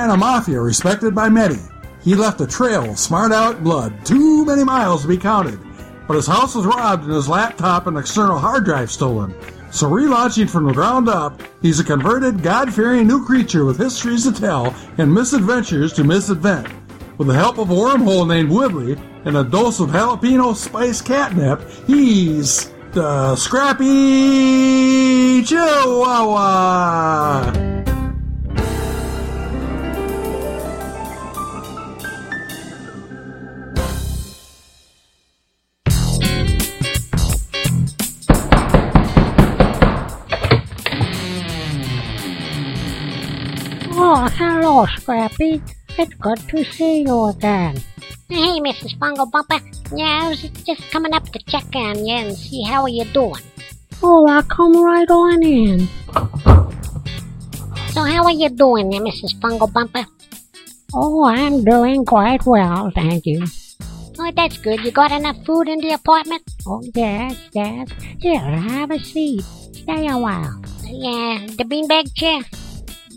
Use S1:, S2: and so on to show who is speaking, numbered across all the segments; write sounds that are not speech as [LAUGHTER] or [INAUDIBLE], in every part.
S1: ran a mafia respected by many. He left a trail of smart aleck blood, too many miles to be counted. But his house was robbed and his laptop and external hard drive stolen. So relaunching from the ground up, he's a converted, God-fearing new creature with histories to tell and misadventures to misadvent. With the help of a wormhole named Woodley and a dose of jalapeno spice catnip, he's the Scrappy Chihuahua!
S2: Oh, hello, Scrappy. It's good to see you again.
S3: Hey, Mrs. Fungo Bumper. Yeah, I was just coming up to check on you and see how you doing.
S2: Oh, I'll come right on in.
S3: So how are you doing there, Mrs. Fungo Bumper?
S2: Oh, I'm doing quite well, thank you.
S3: Oh, that's good. You got enough food in the apartment?
S2: Oh, yes, yes. Here, have a seat. Stay a while.
S3: Yeah, the beanbag chair?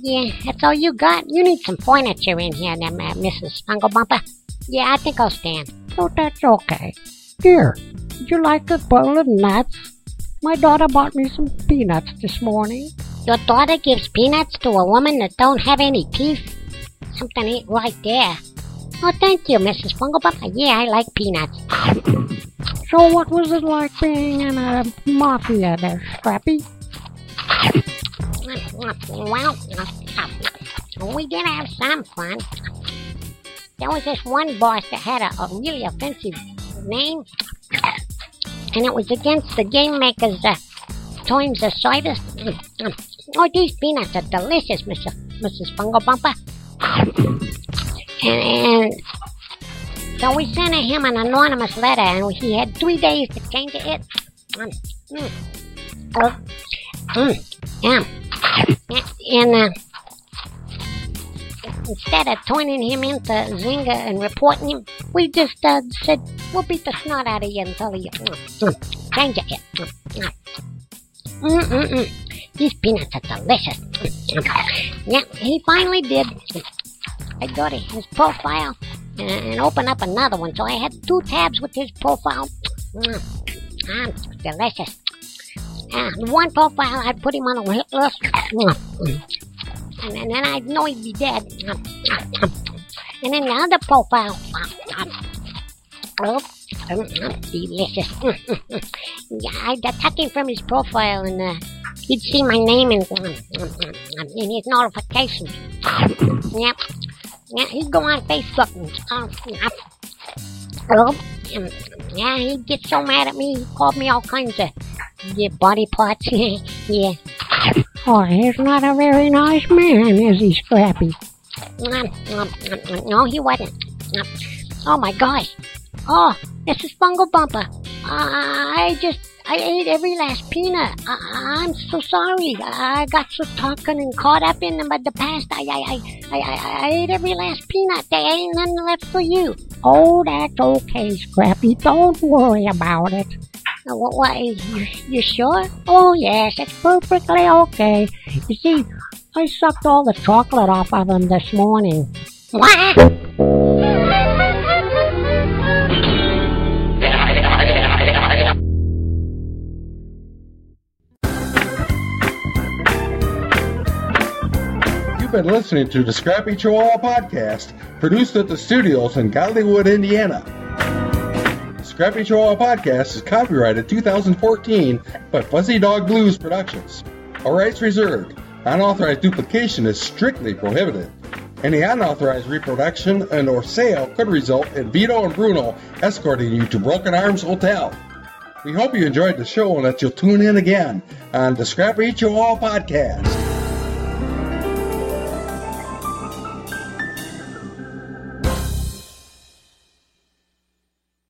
S3: Yeah, that's all you got? You need some furniture in here, then, uh, Mrs. Fungo Bumper. Yeah, I think I'll stand.
S2: Oh, that's okay. Here, would you like a bowl of nuts? My daughter bought me some peanuts this morning.
S3: Your daughter gives peanuts to a woman that don't have any teeth? Something ain't right there. Oh, thank you, Mrs. Fungo Bumper. Yeah, I like peanuts. [COUGHS]
S2: So what was it like being in a mafia there, Scrappy?
S3: Well, we did have some fun. There was this one boss that had a, a really offensive name, and it was against the game makers' uh, terms of service. Oh, these peanuts are delicious, Mr. Mrs. Fungo Bumper. And, and so we sent him an anonymous letter, and he had three days to change it. Mm, mm, uh, mm, yeah. And uh, instead of turning him into Zynga and reporting him, we just uh, said, we'll beat the snot out of you until you change it. Mm-mm-mm. These peanuts are delicious. Yeah, he finally did. I go to his profile and open up another one, so I had two tabs with his profile. Mm, delicious. One profile, I'd put him on a hit list. And, then I'd know he'd be dead. And then the other profile, oh, delicious. yeah, I'd attack him from his profile and uh, he'd see my name in, in his notifications. Yep. Yeah, he'd go on Facebook and, oh, yeah, he'd get so mad at me, he called me all kinds of yeah, body parts. [LAUGHS] yeah.
S2: Oh, he's not a very nice man, is he, Scrappy?
S3: Um, um, um, no, he wasn't. Oh my gosh. Oh, this is Fungo Bumper. Uh, I just, I ate every last peanut. I'm so sorry. I got so talking and caught up in the past. I, I, I, I, I ate every last peanut. There ain't nothing left for you.
S2: Oh, that's okay, Scrappy. Don't worry about it.
S3: What, what, you, you sure?
S2: Oh, yes, it's perfectly okay. You see, I sucked all the chocolate off of him this morning.
S3: What?
S1: You've been listening to the Scrappy Chihuahua podcast, produced at the studios in Gollywood, Indiana. Scrappy Chihuahua podcast is copyrighted 2014 by Fuzzy Dog Blues Productions. All rights reserved. Unauthorized duplication is strictly prohibited. Any unauthorized reproduction and or sale could result in Vito and Bruno escorting you to Broken Arms Hotel. We hope you enjoyed the show and that you'll tune in again on the Scrappy Chihuahua podcast.